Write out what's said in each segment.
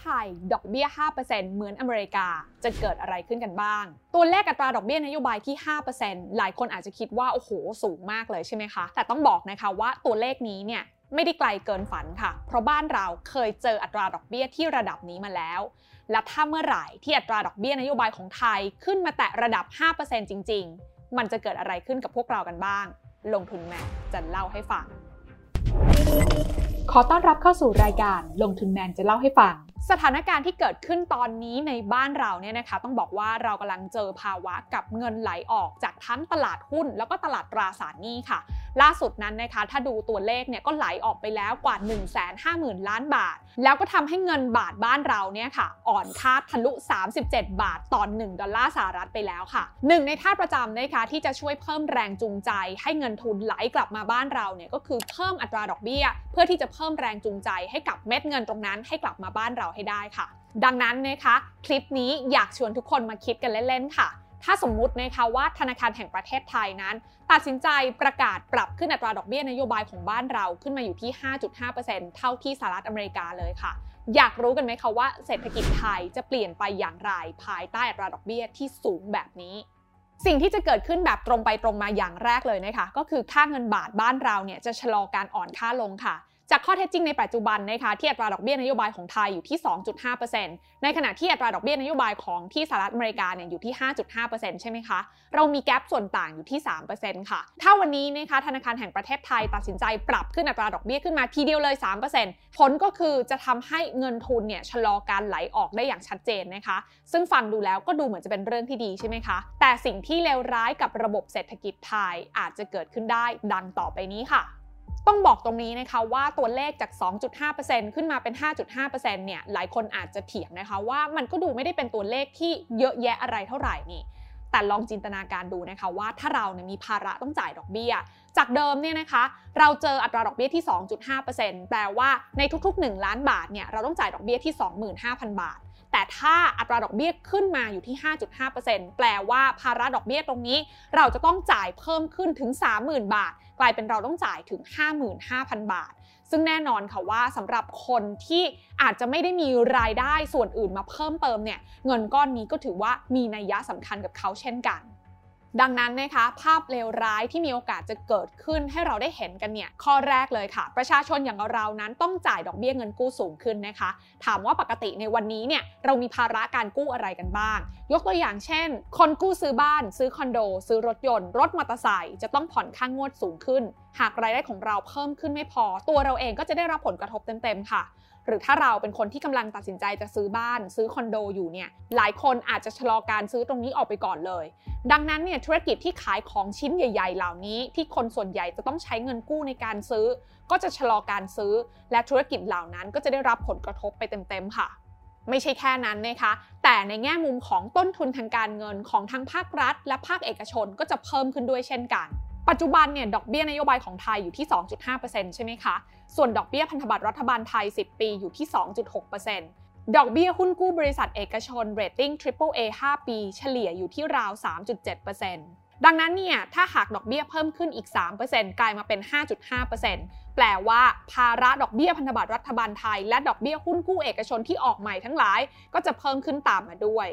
ไทยดอกเบี้ย 5%เหมือนอเมริกาจะเกิดอะไรขึ้นกันบ้าง ตัวเลขอัตราดอกเบี้ยนโยบายที่ 5%หลายคนอาจจะคิดว่า โอ้โห สูงมากเลยใช่ไหมคะ แต่ต้องบอกนะคะว่าตัวเลขนี้เนี่ยไม่ได้ไกลเกินฝันค่ะ เพราะบ้านเราเคยเจออัตราดอกเบี้ยที่ระดับนี้มาแล้ว และถ้าเมื่อไหร่ที่อัตราดอกเบี้ยนโยบายของไทยขึ้นมาแตะระดับ 5%จริง ๆ มันจะเกิดอะไรขึ้นกับพวกเรากันบ้าง ลงทุนแมนจะเล่าให้ฟัง ขอต้อนรับเข้าสู่รายการลงทุนแมนจะเล่าให้ฟัง สถานการณ์ที่เกิดขึ้นตอนนี้ในบ้านเราเนี่ยนะคะ ต้องบอกว่าเรากำลังเจอภาวะกับเงินไหลออกจากทั้งตลาดหุ้น แล้วก็ตลาดตราสารหนี้ค่ะ ล่าสุดนั้นนะคะถ้าดูตัวเลขเนี่ยก็ไหลออกไปแล้วกว่า 1 5 0 0 0 0 ล้านบาท แล้วก็ทำให้เงินบาทบ้านเราเนี่ยค่ะ อ่อนค่าทะลุ 37 บาทต่อ1ดอลลาร์สหรัฐไปแล้วค่ะหนึ่งในท่าประจำนะคะที่จะช่วยเพิ่มแรงจูงใจ ให้เงินทุนไหลกลับมาบ้านเราเนี่ยก็คือเพิ่มอัตราดอกเบี้ย เพื่อที่จะเพิ่มแรงจูงใจให้กับเม็ดเงินตรงนั้นให้กลับมาบ้านเราให้ได้ค่ะ ดังนั้นนะคะ คลิปนี้อยากชวนทุกคนมาคิดกันเล่นๆค่ะ ถ้าสมมุตินะคะว่าธนาคารแห่งประเทศไทยนั้น ตัดสินใจประกาศปรับขึ้นอัตราดอกเบี้ยนโยบายของบ้านเราขึ้นมาอยู่ที่ 5.5%เท่าที่สหรัฐอเมริกาเลยค่ะ อยากรู้กันไหมคะว่าเศรษฐกิจไทยจะเปลี่ยนไปอย่างไรภายใต้อัตราดอกเบี้ยที่สูงแบบนี้สิ่งที่จะเกิดขึ้นแบบตรงไปตรงมาอย่างแรกเลยนะคะ ก็คือค่าเงินบาทบ้านเราเนี่ยจะชะลอการอ่อนค่าลงค่ะ จากข้อเท็จจริงในปัจจุบันนะคะที่อัตราดอกเบี้ยนโยบายของไทยอยู่ที่ 2.5%ในขณะที่อัตราดอกเบี้ยนโยบายของที่สหรัฐอเมริกาเนี่ยอยู่ที่ 5.5%ใช่ไหมคะ เรามีแกลบส่วนต่างอยู่ที่ 3%ค่ะ ถ้าวันนี้นะคะธนาคารแห่งประเทศไทยตัดสินใจปรับขึ้นอัตราดอกเบี้ยขึ้นมาทีเดียวเลย 3%ผลก็คือจะทำให้เงินทุนเนี่ยชะลอการไหลออกได้อย่างชัดเจนนะคะ ซึ่งฟังดูแล้วก็ดูเหมือนจะเป็นเรื่องที่ดีใช่ไหมคะ แต่สิ่งที่เลวร้ายกับระบบเศรษฐกิจไทยอาจจะเกิดขึ้นได้ดังต่อไปนี้ค่ะ ต้องบอกตรงนี้นะคะว่าตัวเลขจาก 2.5%ขึ้นมาเป็น 5.5%เนี่ยหลายคนอาจจะเถียงนะคะว่ามันก็ดูไม่ได้เป็นตัวเลขที่เยอะแยะอะไรเท่าไหร่นี่แต่ลองจินตนาการดูนะคะว่าถ้าเราเนี่ยมีภาระต้องจ่ายดอกเบี้ย จากเดิมเนี่ยนะคะ เราเจออัตราดอกเบี้ยที่ 2.5%แปลว่าในทุกๆ 1 ล้านบาทเนี่ยเราต้องจ่ายดอกเบี้ยที่ 25,000 บาท แต่ถ้าอัตราดอกเบี้ยขึ้นมาอยู่ที่ 5.5%แปลว่าภาระดอกเบี้ยตรงนี้ เราจะต้องจ่ายเพิ่มขึ้นถึง 30,000 บาท กลายเป็นเราต้องจ่ายถึง 55,000 บาท ซึ่งแน่นอนค่ะว่าสำหรับคนที่อาจจะไม่ได้มีรายได้ส่วนอื่นมาเพิ่มเติมเนี่ยเงินก้อนนี้ก็ถือว่ามีนัยยะสำคัญกับเขาเช่นกัน ดังนั้นนะคะภาพเลวร้ายที่มีโอกาสจะเกิดขึ้นให้เราได้เห็นกันเนี่ยข้อแรกเลยค่ะ ประชาชนอย่างเรานั้นต้องจ่ายดอกเบี้ยเงินกู้สูงขึ้นนะคะ ถามว่าปกติในวันนี้เนี่ยเรามีภาระการกู้อะไรกันบ้าง ยกตัวอย่างเช่น คนกู้ซื้อบ้าน ซื้อคอนโด ซื้อรถยนต์ รถมอเตอร์ไซค์จะต้องผ่อนค่างวดสูงขึ้น หากรายได้ของเราเพิ่มขึ้นไม่พอ ตัวเราเองก็จะได้รับผลกระทบเต็มๆค่ะ หรือถ้าเราเป็นคนที่กำลังตัดสินใจจะซื้อบ้าน ซื้อคอนโดอยู่เนี่ยหลายคนอาจจะชะลอการซื้อตรงนี้ออกไปก่อนเลย ดังนั้นเนี่ยธุรกิจที่ขายของชิ้นใหญ่ ๆ เหล่านี้ ที่คนส่วนใหญ่จะต้องใช้เงินกู้ในการซื้อ ก็จะชะลอการซื้อ และธุรกิจเหล่านั้นก็จะได้รับผลกระทบไปเต็มๆค่ะไม่ใช่แค่นั้นนะคะ แต่ในแง่มุมของต้นทุนทางการเงินของทั้งภาครัฐ และภาคเอกชนก็จะเพิ่มขึ้นด้วยเช่นกัน ปัจจุบันเนี่ยดอกเบี้ยนโยบายของไทยอยู่ที่ 2.5%ใช่ไหมคะ ส่วนดอกเบี้ยพันธบัตรรัฐบาลไทย 10 ปีอยู่ที่ 2.6%ดอกเบี้ยหุ้นกู้บริษัทเอกชน rating Triple A 5 ปี เฉลี่ยอยู่ที่ราว 3.7%ดังนั้นเนี่ยถ้าหากดอกเบี้ยเพิ่มขึ้นอีก 3%กลายมาเป็น 5.5%แปลว่าภาระดอกเบี้ยพันธบัตรรัฐบาลไทย และดอกเบี้ยหุ้นกู้เอกชนที่ออกใหม่ทั้งหลาย ก็จะเพิ่มขึ้นตามมาด้วย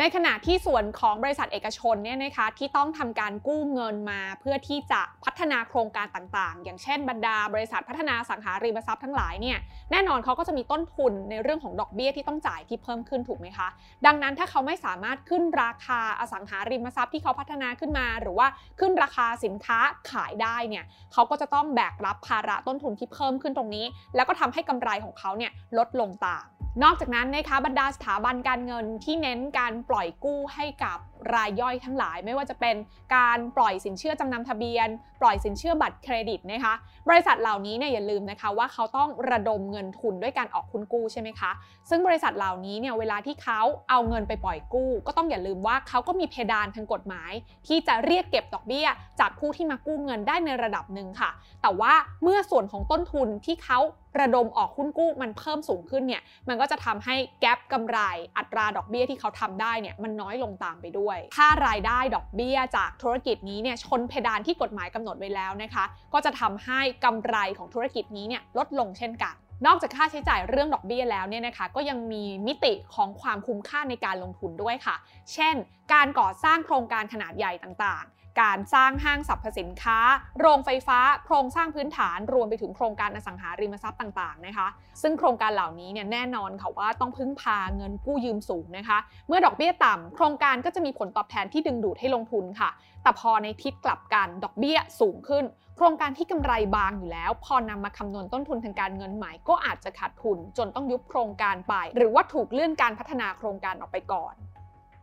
ในขณะที่ส่วนของบริษัทเอกชนเนี่ยนะคะที่ต้องทำการกู้เงินมาเพื่อที่จะพัฒนาโครงการต่างๆ อย่างเช่นบรรดาบริษัทพัฒนาสังหาริมทรัพย์ทั้งหลายเนี่ยแน่นอนเขาก็จะมีต้นทุนในเรื่องของดอกเบี้ยที่ต้องจ่ายที่เพิ่มขึ้นถูกไหมคะ ดังนั้นถ้าเขาไม่สามารถขึ้นราคาอสังหาริมทรัพย์ที่เขาพัฒนาขึ้นมา หรือว่าขึ้นราคาสินค้าขายได้เนี่ยเขาก็จะต้องแบกรับภาระต้นทุนที่เพิ่มขึ้นตรงนี้ แล้วก็ทำให้กำไรของเขาเนี่ยลดลงตาม นอกจากนั้นนะคะบรรดาสถาบันการเงินที่เน้นการปล่อยกู้ให้กับ รายย่อยทั้งหลาย ไม่ว่าจะเป็นการปล่อยสินเชื่อจำนำทะเบียน ปล่อยสินเชื่อบัตรเครดิตนะคะ บริษัทเหล่านี้เนี่ยอย่าลืมนะคะว่าเขาต้องระดมเงินทุนด้วยการออกคุณกู้ใช่ไหมคะ ซึ่งบริษัทเหล่านี้เนี่ยเวลาที่เขาเอาเงินไปปล่อยกู้ ก็ต้องอย่าลืมว่าเขาก็มีเพดานทางกฎหมาย ที่จะเรียกเก็บดอกเบี้ย จากผู้ที่มากู้เงินได้ในระดับหนึ่งค่ะ แต่ว่าเมื่อส่วนของต้นทุนที่เขาระดมออกหุ้นกู้มันเพิ่มสูงขึ้นเนี่ยมันก็จะทำให้แกลบกำไรอัตราดอกเบี้ยที่เขาทำได้เนี่ยมันน้อยลงตามไปด้วยถ้ารายได้ดอกเบี้ยจากธุรกิจนี้เนี่ยชนเพดานที่กฎหมายกำหนดไว้แล้วนะคะ ก็จะทำให้กำไรของธุรกิจนี้เนี่ยลดลงเช่นกันนอกจากค่าใช้จ่ายเรื่องดอกเบี้ยแล้วเนี่ยนะคะก็ยังมีมิติของความคุ้มค่าในการลงทุนด้วยค่ะ เช่น การก่อสร้างโครงการขนาดใหญ่ต่าง การสร้างห้างสรรพสินค้า โรงไฟฟ้า โครงสร้างพื้นฐานรวมไปถึงโครงการอสังหาริมทรัพย์ต่างๆนะคะ ซึ่งโครงการเหล่านี้เนี่ยแน่นอนค่ะว่าต้องพึ่งพาเงินกู้ยืมสูงนะคะ เมื่อดอกเบี้ยต่ำโครงการก็จะมีผลตอบแทนที่ดึงดูดให้ลงทุนค่ะ แต่พอในทิศกลับกันดอกเบี้ยสูงขึ้น โครงการที่กำไรบางอยู่แล้ว พอนำมาคำนวณต้นทุนทางการเงินใหม่ก็อาจจะขาดทุน จนต้องยุบโครงการไป หรือว่าถูกเลื่อนการพัฒนาโครงการออกไปก่อน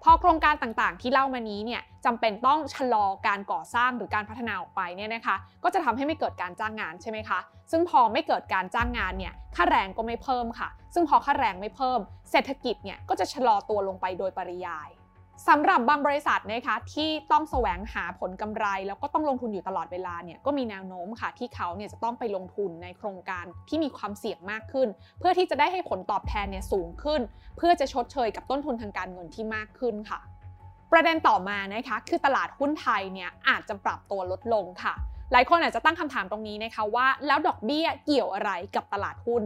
พอโครงการต่างๆ ที่เล่ามานี้เนี่ยจำเป็นต้องชะลอการก่อสร้างหรือการพัฒนาออกไปเนี่ยนะคะก็จะทำให้ไม่เกิดการจ้างงานใช่ไหมคะซึ่งพอไม่เกิดการจ้างงานเนี่ยค่าแรงก็ไม่เพิ่มค่ะ ซึ่งพอค่าแรงไม่เพิ่ม เศรษฐกิจเนี่ยก็จะชะลอตัวลงไปโดยปริยาย สำหรับบางบริษัทนะคะที่ต้องแสวงหาผลกำไร แล้วก็ต้องลงทุนอยู่ตลอดเวลาเนี่ยก็มีแนวโน้มค่ะที่เขาเนี่ยจะต้องไปลงทุนในโครงการที่มีความเสี่ยงมากขึ้น เพื่อที่จะได้ให้ผลตอบแทนเนี่ยสูงขึ้น เพื่อจะชดเชยกับต้นทุนทางการเงินที่มากขึ้นค่ะ ประเด็นต่อมานะคะคือตลาดหุ้นไทยเนี่ยอาจจะปรับตัวลดลงค่ะ หลายคนอาจจะตั้งคำถามตรงนี้นะคะว่า แล้วดอกเบี้ยเกี่ยวอะไรกับตลาดหุ้น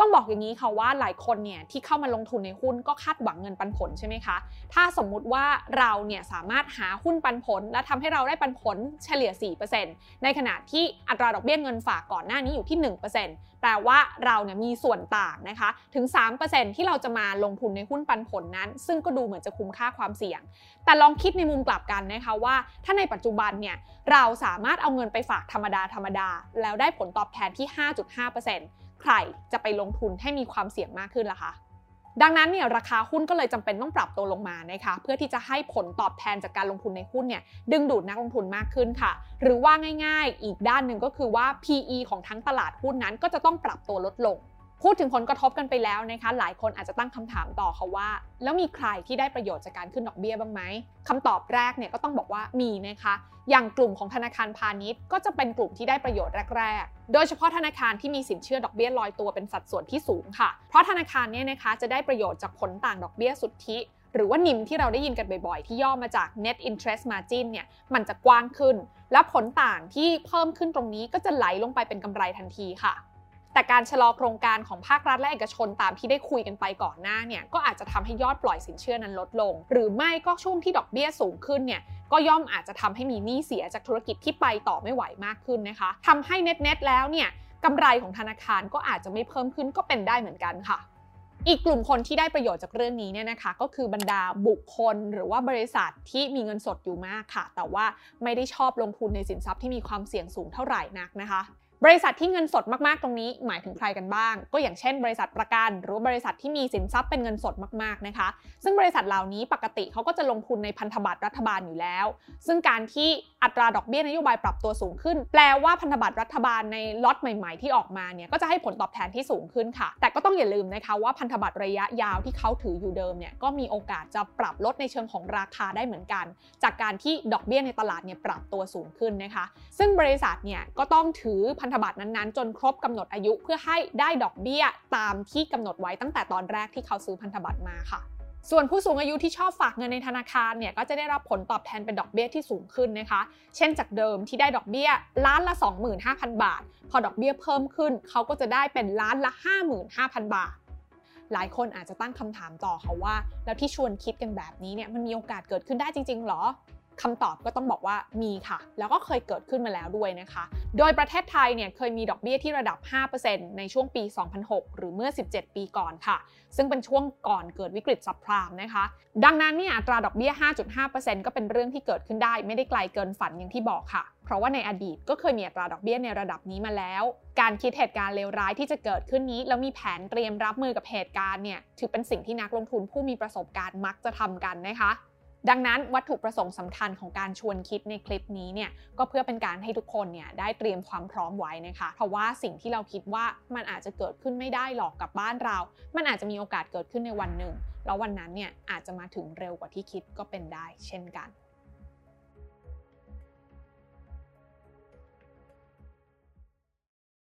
ต้องบอกอย่างนี้ค่ะว่าหลายคนเนี่ยที่เข้ามาลงทุนในหุ้นก็คาดหวังเงินปันผลใช่ไหมคะ ถ้าสมมุติว่าเราเนี่ยสามารถหาหุ้นปันผล และทำให้เราได้ปันผลเฉลี่ย 4%ในขณะที่อัตราดอกเบี้ยเงินฝากก่อนหน้านี้อยู่ที่ 1%แปลว่าเราเนี่ยมีส่วนต่างนะคะถึง 3%ที่เราจะมาลงทุนในหุ้นปันผลนั้น ซึ่งก็ดูเหมือนจะคุ้มค่าความเสี่ยง แต่ลองคิดในมุมกลับกันนะคะว่า ถ้าในปัจจุบันเนี่ยเราสามารถเอาเงินไปฝากธรรมดาธรรมดาแล้วได้ผลตอบแทนที่ 5.5% ใครจะไปลงทุนให้มีความเสี่ยงมากขึ้นล่ะคะ ดังนั้นเนี่ยราคาหุ้นก็เลยจำเป็นต้องปรับตัวลงมานะคะ เพื่อที่จะให้ผลตอบแทนจากการลงทุนในหุ้นเนี่ยดึงดูดนักลงทุนมากขึ้นค่ะ หรือว่าง่าย ๆ อีกด้านหนึ่งก็คือว่า PE ของทั้งตลาดหุ้นนั้นก็จะต้องปรับตัวลดลง พูดถึงผลกระทบกันไปแล้วนะคะ หลายคนอาจจะตั้งคำถามต่อค่ะว่า แล้วมีใครที่ได้ประโยชน์จากการขึ้นดอกเบี้ยบ้างไหมคำตอบแรกเนี่ยก็ต้องบอกว่ามีนะคะ อย่างกลุ่มของธนาคารพาณิชย์ ก็จะเป็นกลุ่มที่ได้ประโยชน์แรก ๆ โดยเฉพาะธนาคารที่มีสินเชื่อดอกเบี้ยลอยตัวเป็นสัดส่วนที่สูงค่ะ เพราะธนาคารเนี่ยนะคะจะได้ประโยชน์จากผลต่างดอกเบี้ยสุทธิหรือว่านิมที่เราได้ยินกันบ่อยๆ ที่ย่อมาจาก net interest margin เนี่ยมันจะกว้างขึ้น และผลต่างที่เพิ่มขึ้นตรงนี้ก็จะไหลลงไปเป็นกำไรทันทีค่ะ แต่การชะลอโครงการของภาครัฐและเอกชนตามที่ได้คุยกันไปก่อนหน้าเนี่ยก็อาจจะทำให้ยอดปล่อยสินเชื่อนั้นลดลง หรือไม่ก็ช่วงที่ดอกเบี้ยสูงขึ้นเนี่ยก็ย่อมอาจจะทำให้มีหนี้เสียจากธุรกิจที่ไปต่อไม่ไหวมากขึ้นนะคะทำให้เน็ตๆแล้วเนี่ยกำไรของธนาคารก็อาจจะไม่เพิ่มขึ้นก็เป็นได้เหมือนกันค่ะอีกกลุ่มคนที่ได้ประโยชน์จากเรื่องนี้เนี่ยนะคะ ก็คือบรรดาบุคคลหรือว่าบริษัทที่มีเงินสดอยู่มากค่ะ แต่ว่าไม่ได้ชอบลงทุนในสินทรัพย์ที่มีความเสี่ยงสูงเท่าไหร่นักนะคะ บริษัทที่เงินสดมากๆ ตรงนี้หมายถึงใครกันบ้าง ก็อย่างเช่น บริษัทประกันหรือบริษัทที่มีสินทรัพย์เป็นเงินสดมากๆนะคะ ซึ่งบริษัทเหล่านี้ปกติเขาก็จะลงทุนในพันธบัตรรัฐบาลอยู่แล้ว ซึ่งการที่อัตราดอกเบี้ยนโยบายปรับตัวสูงขึ้น แปลว่าพันธบัตรรัฐบาลในล็อตใหม่ๆ ที่ออกมาเนี่ยก็จะให้ผลตอบแทนที่สูงขึ้นค่ะ แต่ก็ต้องอย่าลืมนะคะว่าพันธบัตรระยะยาวที่เขาถืออยู่เดิมเนี่ยก็มีโอกาสจะปรับลดในเชิงของราคาได้เหมือนกัน จากการที่ดอกเบี้ยในตลาดเนี่ยปรับตัวสูงขึ้นนะคะ ซึ่งบริษัทเนี่ยก็ต้องถือพันธบัตรนั้นๆ จนครบกำหนดอายุเพื่อให้ได้ดอกเบี้ยตามที่กำหนดไว้ตั้งแต่ตอนแรกที่เขาซื้อพันธบัตรมาค่ะส่วนผู้สูงอายุที่ชอบฝากเงินในธนาคารเนี่ยก็จะได้รับผลตอบแทนเป็นดอกเบี้ยที่สูงขึ้นนะคะ เช่นจากเดิมที่ได้ดอกเบี้ยล้านละ 25,000 บาท พอดอกเบี้ยเพิ่มขึ้น เขาก็จะได้เป็นล้านละ 55,000 บาท หลายคนอาจจะตั้งคำถามต่อค่ะว่า แล้วที่ชวนคิดกันแบบนี้เนี่ยมันมีโอกาสเกิดขึ้นได้จริง ๆ หรอ คำตอบก็ต้องบอกว่ามีค่ะ แล้วก็เคยเกิดขึ้นมาแล้วด้วยนะคะ โดยประเทศไทยเนี่ยเคยมีดอกเบี้ยที่ระดับ 5%ในช่วงปี 2006 หรือเมื่อ 17 ปีก่อนค่ะ ซึ่งเป็นช่วงก่อนเกิดวิกฤตซับพรามนะคะ ดังนั้นเนี่ยอัตราดอกเบี้ย 5.5%ก็เป็นเรื่องที่เกิดขึ้นได้ ไม่ได้ไกลเกินฝันอย่างที่บอกค่ะ เพราะว่าในอดีตก็เคยมีอัตราดอกเบี้ยในระดับนี้มาแล้ว การคิดเหตุการณ์เลวร้ายที่จะเกิดขึ้นนี้ แล้วมีแผนเตรียมรับมือกับเหตุการณ์เนี่ยถือเป็นสิ่งที่นักลงทุนผู้มีประสบการณ์มักจะทำกันนะคะ ดังนั้นวัตถุประสงค์สำคัญของการชวนคิดในคลิปนี้เนี่ยก็เพื่อเป็นการให้ทุกคนเนี่ยได้เตรียมความพร้อมไว้นะคะ เพราะว่าสิ่งที่เราคิดว่ามันอาจจะเกิดขึ้นไม่ได้หรอกกับบ้านเรา มันอาจจะมีโอกาสเกิดขึ้นในวันหนึ่ง แล้ววันนั้นเนี่ยอาจจะมาถึงเร็วกว่าที่คิดก็เป็นได้ เช่นกัน